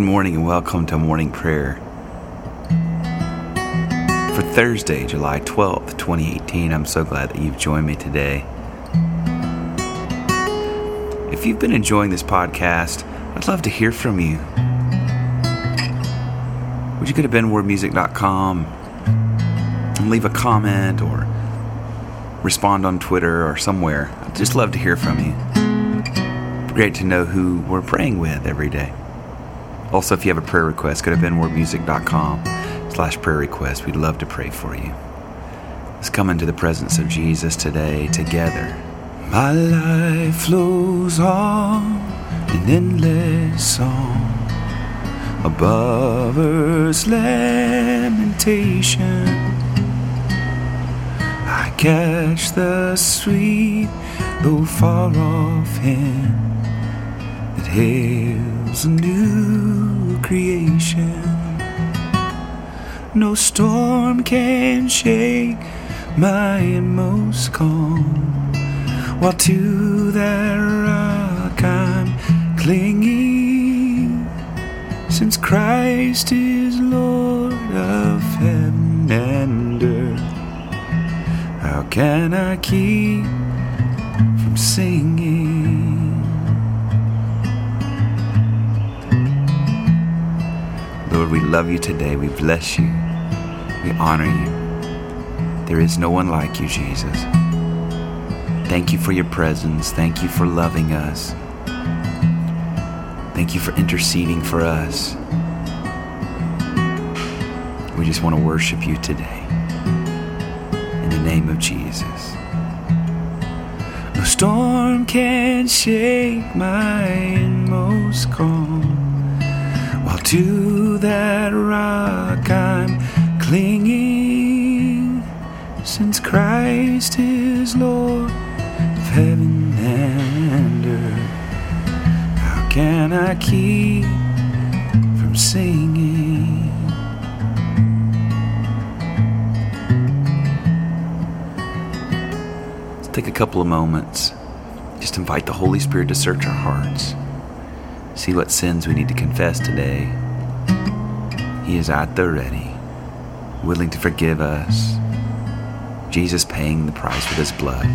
Good morning and welcome to morning prayer. For Thursday, July 12th, 2018, I'm so glad that you've joined me today. If you've been enjoying this podcast, I'd love to hear from you. Would you go to benwardmusic.com and leave a comment or respond on Twitter or somewhere? I'd just love to hear from you. Great to know who we're praying with every day. Also, if you have a prayer request, go to benwardmusic.com slash prayer request. We'd love to pray for you. Let's come into the presence of Jesus today together. My life flows on an endless song above earth's lamentation. I catch the sweet, though far off hymn that hails a new creation. No storm can shake my inmost calm, while to that rock I'm clinging, since Christ is Lord of heaven and earth. How can I keep from singing? Lord, we love you today. We bless you. We honor you. There is no one like you, Jesus. Thank you for your presence. Thank you for loving us. Thank you for interceding for us. We just want to worship you today. In the name of Jesus. No storm can shake my inmost calm. To that rock I'm clinging, since Christ is Lord of heaven and earth. How can I keep from singing? Let's take a couple of moments. Just invite the Holy Spirit to search our hearts. See what sins we need to confess today. He is at the ready, willing to forgive us. Jesus paying the price with his blood.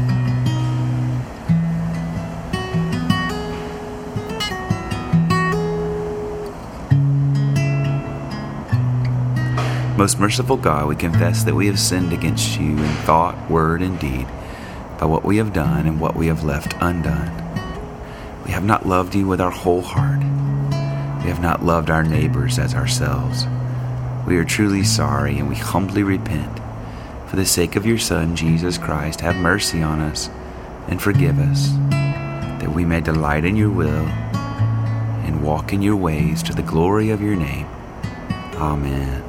Most merciful God, we confess that we have sinned against you in thought, word, and deed, by what we have done and what we have left undone. We have not loved you with our whole heart. We have not loved our neighbors as ourselves. We are truly sorry and we humbly repent. For the sake of your Son, Jesus Christ, have mercy on us and forgive us, that we may delight in your will and walk in your ways to the glory of your name. Amen.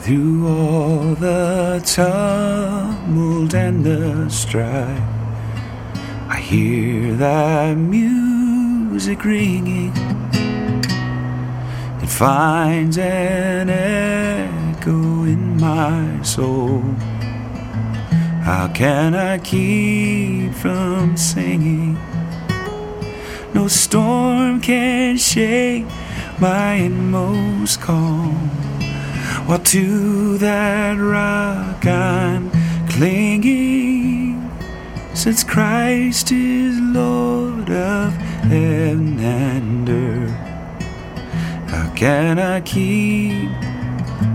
Through all the tumult and the strife, I hear thy music ringing. It finds an echo in my soul. How can I keep from singing? No storm can shake my inmost calm. While to that rock I'm clinging, since Christ is Lord of heaven and earth. Can I keep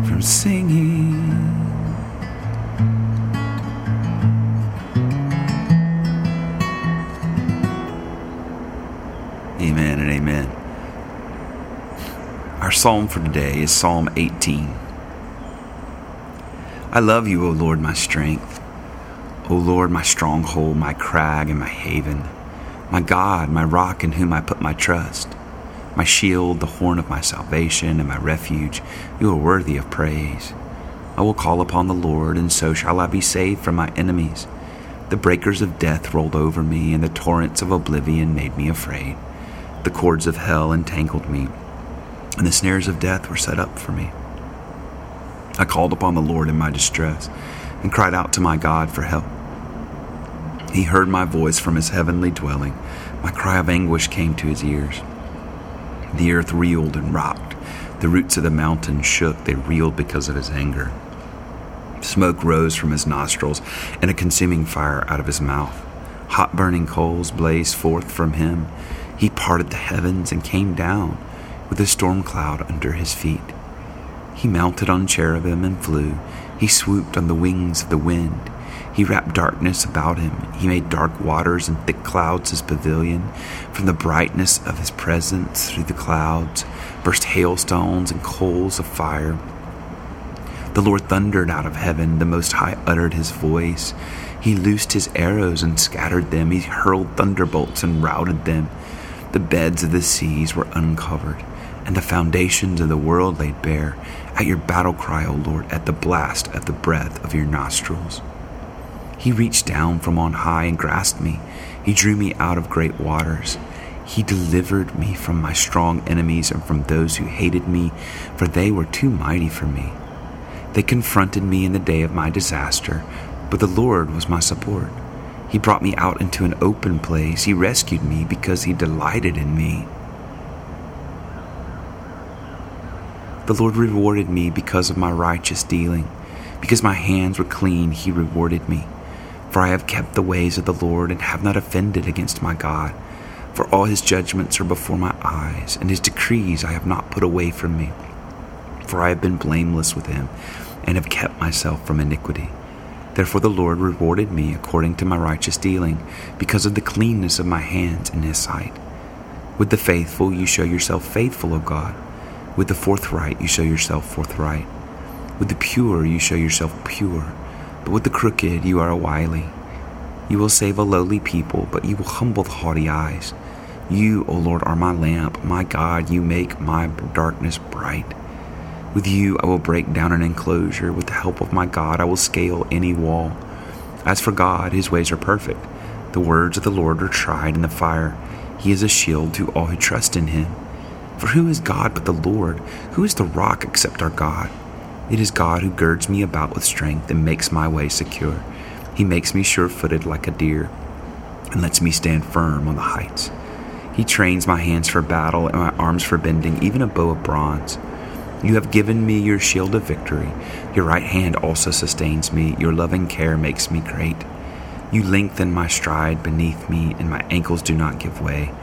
from singing? Amen and amen. Our psalm for today is Psalm 18. I love you, O Lord, my strength. O Lord, my stronghold, my crag, and my haven. My God, my rock in whom I put my trust. My shield, the horn of my salvation, and my refuge. You are worthy of praise. I will call upon the Lord, and so shall I be saved from my enemies. The breakers of death rolled over me, and the torrents of oblivion made me afraid. The cords of hell entangled me, and the snares of death were set up for me. I called upon the Lord in my distress and cried out to my God for help. He heard my voice from his heavenly dwelling. My cry of anguish came to his ears. The earth reeled and rocked. The roots of the mountain shook, they reeled because of his anger. Smoke rose from his nostrils, and a consuming fire out of his mouth. Hot burning coals blazed forth from him. He parted the heavens and came down with a storm cloud under his feet. He mounted on cherubim and flew. He swooped on the wings of the wind. He wrapped darkness about him. He made dark waters and thick clouds his pavilion. From the brightness of his presence through the clouds burst hailstones and coals of fire. The Lord thundered out of heaven. The Most High uttered his voice. He loosed his arrows and scattered them. He hurled thunderbolts and routed them. The beds of the seas were uncovered, and the foundations of the world laid bare. At your battle cry, O Lord, at the blast of the breath of your nostrils. He reached down from on high and grasped me. He drew me out of great waters. He delivered me from my strong enemies and from those who hated me, for they were too mighty for me. They confronted me in the day of my disaster, but the Lord was my support. He brought me out into an open place. He rescued me because he delighted in me. The Lord rewarded me because of my righteous dealing. Because my hands were clean, he rewarded me. For I have kept the ways of the Lord and have not offended against my God. For all his judgments are before my eyes, and his decrees I have not put away from me. For I have been blameless with him, and have kept myself from iniquity. Therefore the Lord rewarded me according to my righteous dealing, because of the cleanness of my hands in his sight. With the faithful you show yourself faithful, O God. With the forthright you show yourself forthright. With the pure you show yourself pure. But with the crooked you are a wily. You will save a lowly people, but you will humble the haughty eyes. You, O Lord, are my lamp. My God, you make my darkness bright. With you I will break down an enclosure. With the help of my God I will scale any wall. As for God, his ways are perfect. The words of the Lord are tried in the fire. He is a shield to all who trust in him. For who is God but the Lord? Who is the rock except our God? It is God who girds me about with strength and makes my way secure. He makes me sure footed like a deer and lets me stand firm on the heights. He trains my hands for battle and my arms for bending, even a bow of bronze. You have given me your shield of victory. Your right hand also sustains me. Your loving care makes me great. You lengthen my stride beneath me, and my ankles do not give way.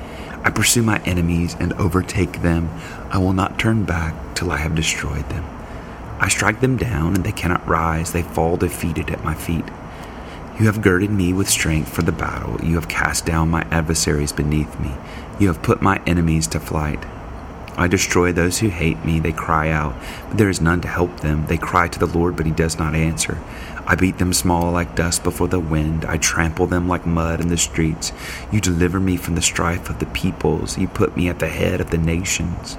I pursue my enemies and overtake them. I will not turn back till I have destroyed them. I strike them down, and they cannot rise. They fall defeated at my feet. You have girded me with strength for the battle. You have cast down my adversaries beneath me. You have put my enemies to flight. I destroy those who hate me. They cry out, but there is none to help them. They cry to the Lord, but he does not answer. I beat them small like dust before the wind. I trample them like mud in the streets. You deliver me from the strife of the peoples. You put me at the head of the nations.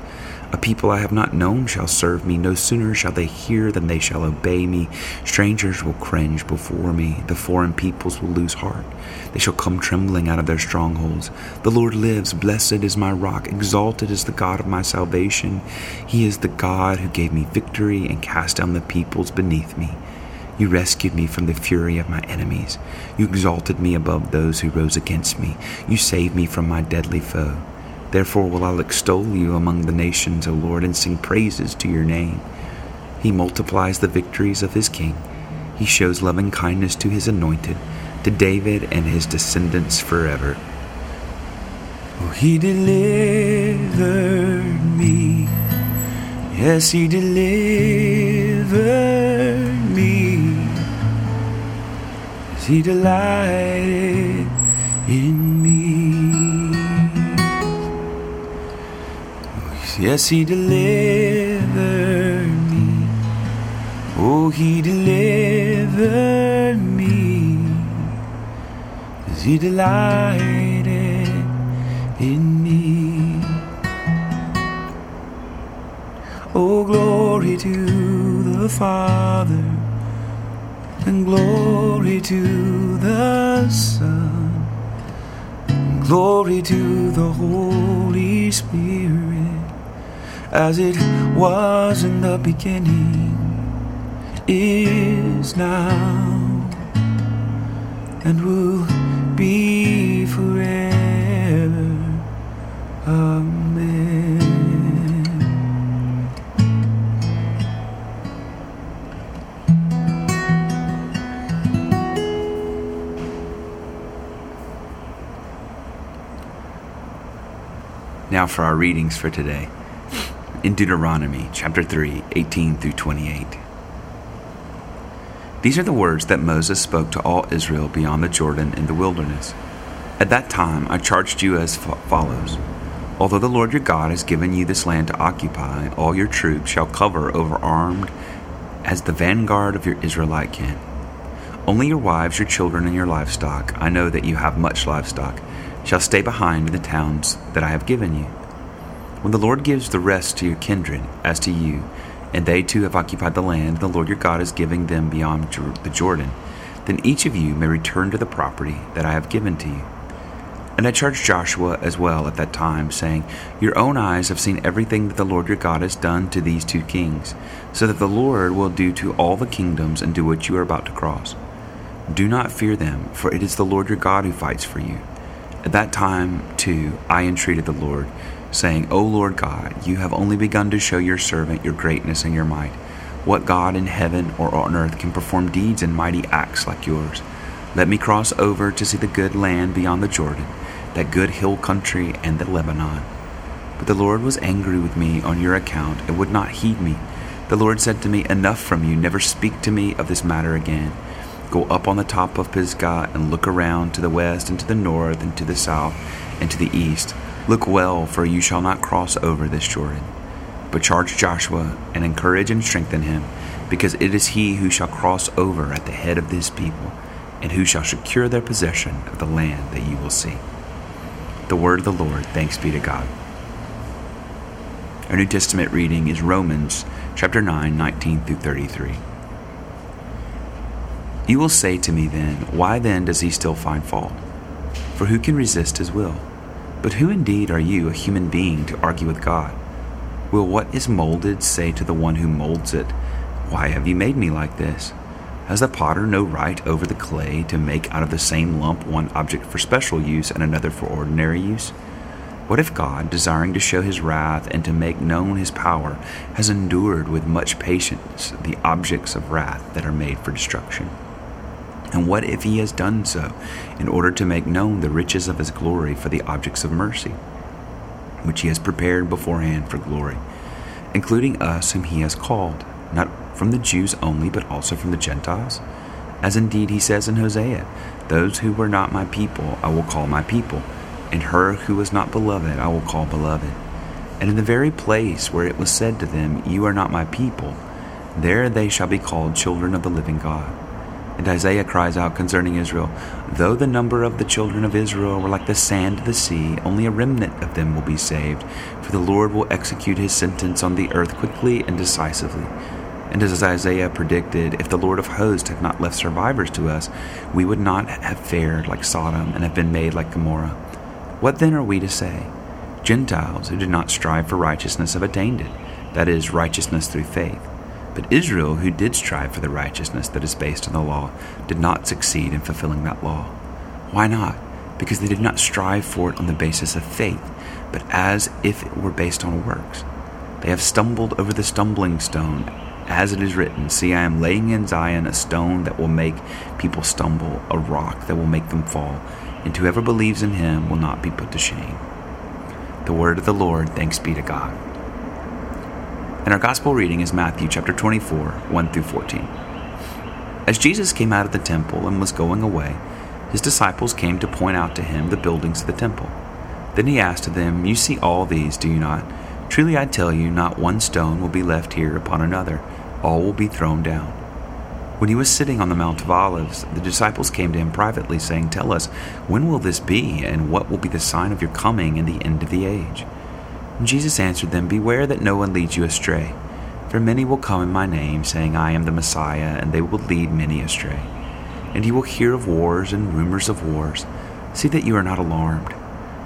A people I have not known shall serve me. No sooner shall they hear than they shall obey me. Strangers will cringe before me. The foreign peoples will lose heart. They shall come trembling out of their strongholds. The Lord lives. Blessed is my rock. Exalted is the God of my salvation. He is the God who gave me victory and cast down the peoples beneath me. You rescued me from the fury of my enemies. You exalted me above those who rose against me. You saved me from my deadly foe. Therefore will I extol you among the nations, O Lord, and sing praises to your name. He multiplies the victories of his king. He shows loving kindness to his anointed, to David and his descendants forever. Oh, he delivered me. Yes, he delivered me. He delighted in me. Yes, He delivered me. Oh, He delivered me. He delighted in me. Oh, glory to the Father, and glory to the Son, glory to the Holy Spirit as it was in the beginning, is now, and will be forever. Amen. Now for our readings for today. In Deuteronomy chapter 3, 18 through 28. These are the words that Moses spoke to all Israel beyond the Jordan in the wilderness. At that time I charged you as follows Although the Lord your God has given you this land to occupy, all your troops shall cover over armed as the vanguard of your Israelite kin. Only your wives, your children, and your livestock, I know that you have much livestock, shall stay behind in the towns that I have given you. When the Lord gives the rest to your kindred, as to you, and they too have occupied the land the Lord your God is giving them beyond the Jordan, then each of you may return to the property that I have given to you. And I charged Joshua as well at that time, saying, Your own eyes have seen everything that the Lord your God has done to these two kings, so that the Lord will do to all the kingdoms and do what you are about to cross. Do not fear them, for it is the Lord your God who fights for you. At that time, too, I entreated the Lord, saying, O Lord God, you have only begun to show your servant your greatness and your might. What God in heaven or on earth can perform deeds and mighty acts like yours? Let me cross over to see the good land beyond the Jordan, that good hill country and the Lebanon. But the Lord was angry with me on your account and would not heed me. The Lord said to me, Enough from you, never speak to me of this matter again. Go up on the top of Pisgah and look around to the west and to the north and to the south and to the east. Look well, for you shall not cross over this Jordan. But charge Joshua and encourage and strengthen him, because it is he who shall cross over at the head of this people, and who shall secure their possession of the land that you will see. The word of the Lord, thanks be to God. Our New Testament reading is Romans chapter 9, 19 through 33. You will say to me then, Why then does he still find fault? For who can resist his will? But who indeed are you, a human being, to argue with God? Will what is molded say to the one who molds it, Why have you made me like this? Has the potter no right over the clay to make out of the same lump one object for special use and another for ordinary use? What if God, desiring to show his wrath and to make known his power, has endured with much patience the objects of wrath that are made for destruction? And what if he has done so in order to make known the riches of his glory for the objects of mercy, which he has prepared beforehand for glory, including us whom he has called, not from the Jews only, but also from the Gentiles? As indeed he says in Hosea, Those who were not my people I will call my people, and her who was not beloved I will call beloved. And in the very place where it was said to them, You are not my people, there they shall be called children of the living God. And Isaiah cries out concerning Israel Though the number of the children of Israel were like the sand of the sea, only a remnant of them will be saved, for the Lord will execute his sentence on the earth quickly and decisively. And as Isaiah predicted, if the Lord of hosts had not left survivors to us, we would not have fared like Sodom and have been made like Gomorrah. What then are we to say? Gentiles who did not strive for righteousness have attained it, that is, righteousness through faith. But Israel, who did strive for the righteousness that is based on the law, did not succeed in fulfilling that law. Why not? Because they did not strive for it on the basis of faith, but as if it were based on works. They have stumbled over the stumbling stone, as it is written See, I am laying in Zion a stone that will make people stumble, a rock that will make them fall, and whoever believes in him will not be put to shame. The word of the Lord, thanks be to God. And our gospel reading is Matthew chapter 24, 1 through 14. As Jesus came out of the temple and was going away, his disciples came to point out to him the buildings of the temple. Then he asked them, You see all these, do you not? Truly I tell you, not one stone will be left here upon another, all will be thrown down. When he was sitting on the Mount of Olives, the disciples came to him privately, saying, Tell us, when will this be, and what will be the sign of your coming and the end of the age? Jesus answered them, Beware that no one leads you astray. For many will come in my name, saying, I am the Messiah, and they will lead many astray. And you will hear of wars and rumors of wars. See that you are not alarmed,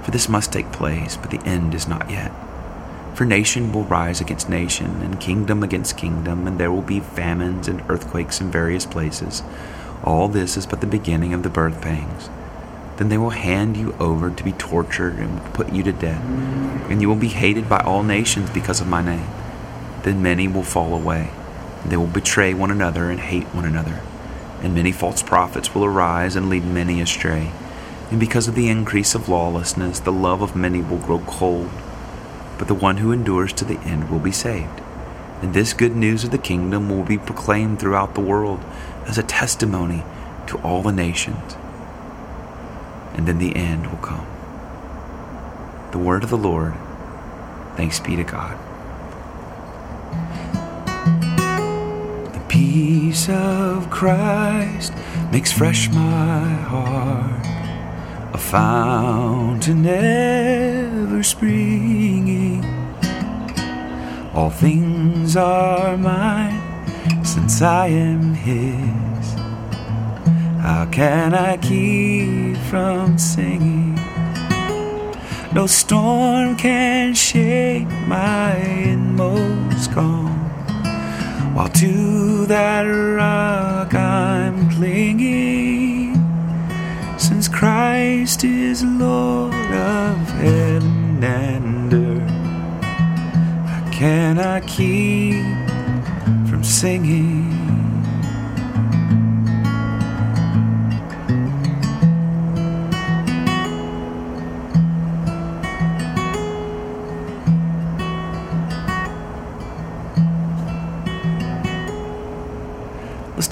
for this must take place, but the end is not yet. For nation will rise against nation, and kingdom against kingdom, and there will be famines and earthquakes in various places. All this is but the beginning of the birth pangs. Then they will hand you over to be tortured and put you to death, and you will be hated by all nations because of my name. Then many will fall away, they will betray one another and hate one another. And many false prophets will arise and lead many astray. And because of the increase of lawlessness, the love of many will grow cold. but the one who endures to the end will be saved. And this good news of the kingdom will be proclaimed throughout the world as a testimony to all the nations. And then the end will come. The word of the Lord. Thanks be to God. The peace of Christ makes fresh my heart, a fountain ever springing. All things are mine since I am His. How can I keep from singing? No storm can shake my inmost calm. While to that rock I'm clinging, since Christ is Lord of heaven and earth, how can I keep from singing?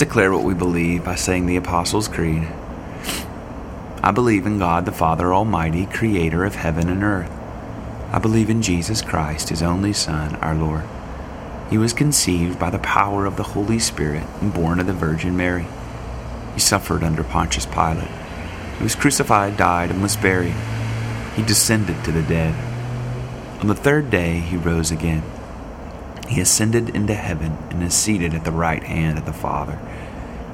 Declare what we believe by saying the Apostles' Creed. I believe in God the Father Almighty, creator of heaven and earth. I believe in Jesus Christ, his only Son, our Lord. He was conceived by the power of the Holy Spirit and born of the Virgin Mary. He suffered under Pontius Pilate. He was crucified, died, and was buried. He descended to the dead. On the third day, he rose again. He ascended into heaven and is seated at the right hand of the Father.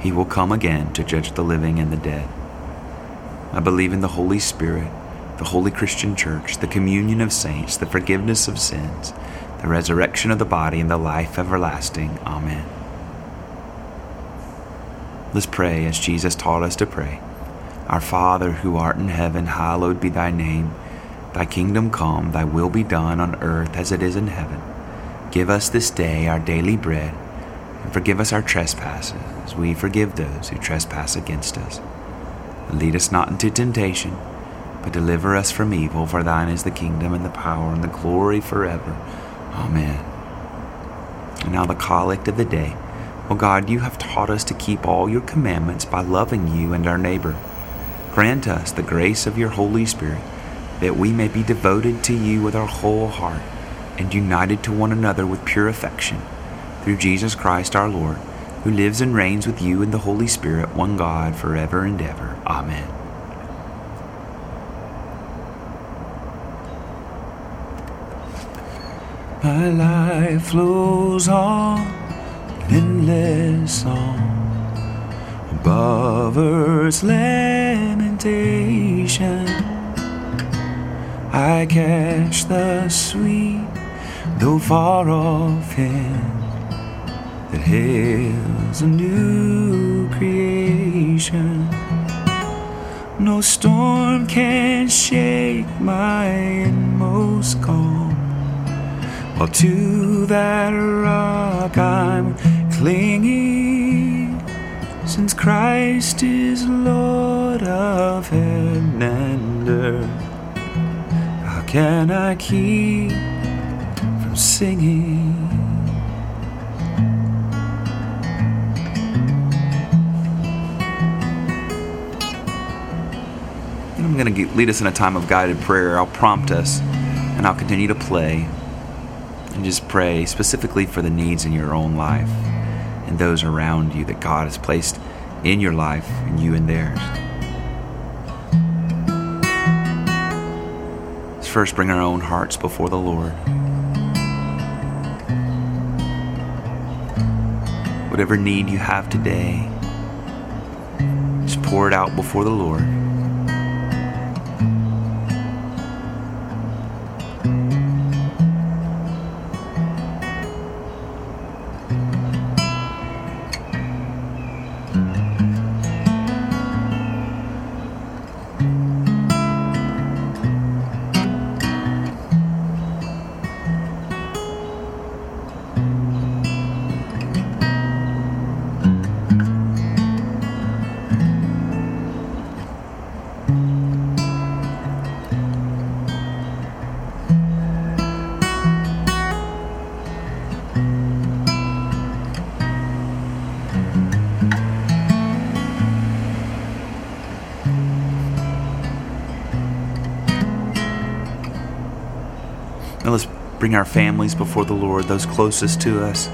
He will come again to judge the living and the dead. I believe in the Holy Spirit, the holy Christian Church, the communion of saints, the forgiveness of sins, the resurrection of the body, and the life everlasting. Amen. Let's pray as Jesus taught us to pray. Our Father, who art in heaven, hallowed be thy name. Thy kingdom come, thy will be done on earth as it is in heaven. Give us this day our daily bread, and forgive us our trespasses, as we forgive those who trespass against us. And lead us not into temptation, but deliver us from evil, for thine is the kingdom, and the power, and the glory forever. Amen. And now the collect of the day. O God, you have taught us to keep all your commandments by loving you and our neighbor. Grant us the grace of your Holy Spirit, that we may be devoted to you with our whole heart and united to one another with pure affection, through Jesus Christ our Lord, who lives and reigns with you in the Holy Spirit, one God, forever and ever. Amen. My life flows on, an endless song, above earth's lamentation. I catch the sweet though far off hymn that hails a new creation. No storm can shake my inmost calm, while to that rock I'm clinging, since Christ is Lord of heaven and earth. How can I keep? Singing. I'm going to lead us in a time of guided prayer. I'll prompt us and I'll continue to play and just pray specifically for the needs in your own life and those around you that God has placed in your life and you in theirs. Let's first bring our own hearts before the Lord. Whatever need you have today, just pour it out before the Lord. Bring our families before the Lord, those closest to us.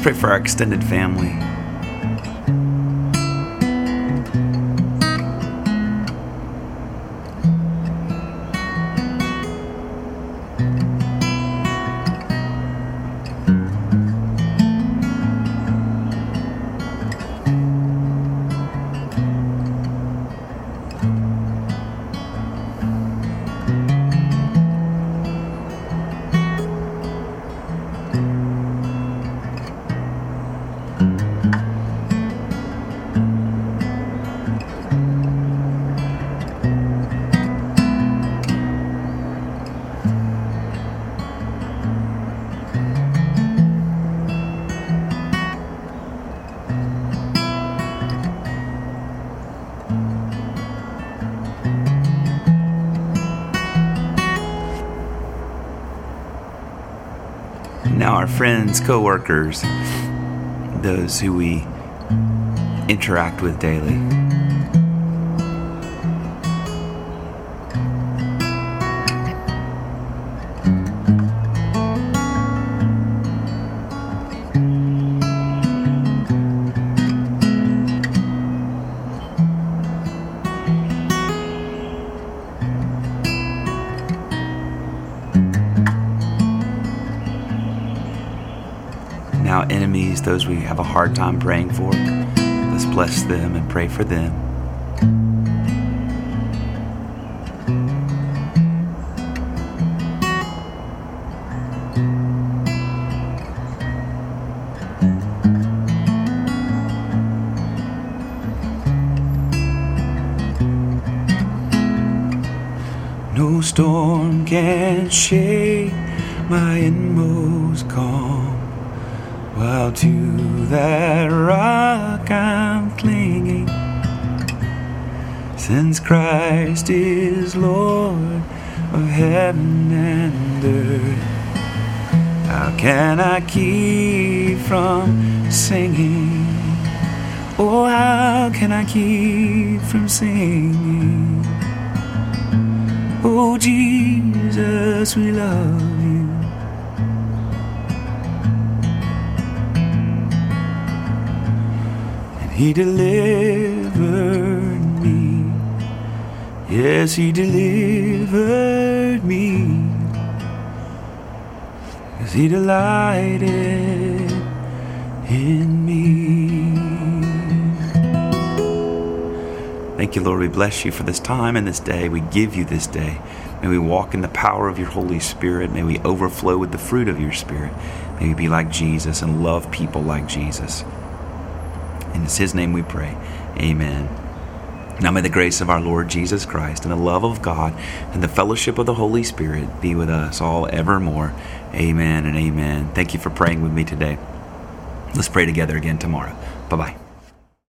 Let's pray for our extended family. Our friends, coworkers, those who we interact with daily. Hard time praying for, let's bless them and pray for them. No storm can shake my inmost calm. While to that rock I'm clinging, since Christ is Lord of heaven and earth. How can I keep from singing? Oh, how can I keep from singing? Oh, Jesus, we love He delivered me. Yes, He delivered me. Cause He delighted in me. Thank you, Lord. We bless you for this time and this day. We give you this day. May we walk in the power of your Holy Spirit. May we overflow with the fruit of your Spirit. May we be like Jesus and love people like Jesus. And it's His name we pray. Amen. Now may the grace of our Lord Jesus Christ and the love of God and the fellowship of the Holy Spirit be with us all evermore. Amen and amen. Thank you for praying with me today. Let's pray together again tomorrow. Bye bye.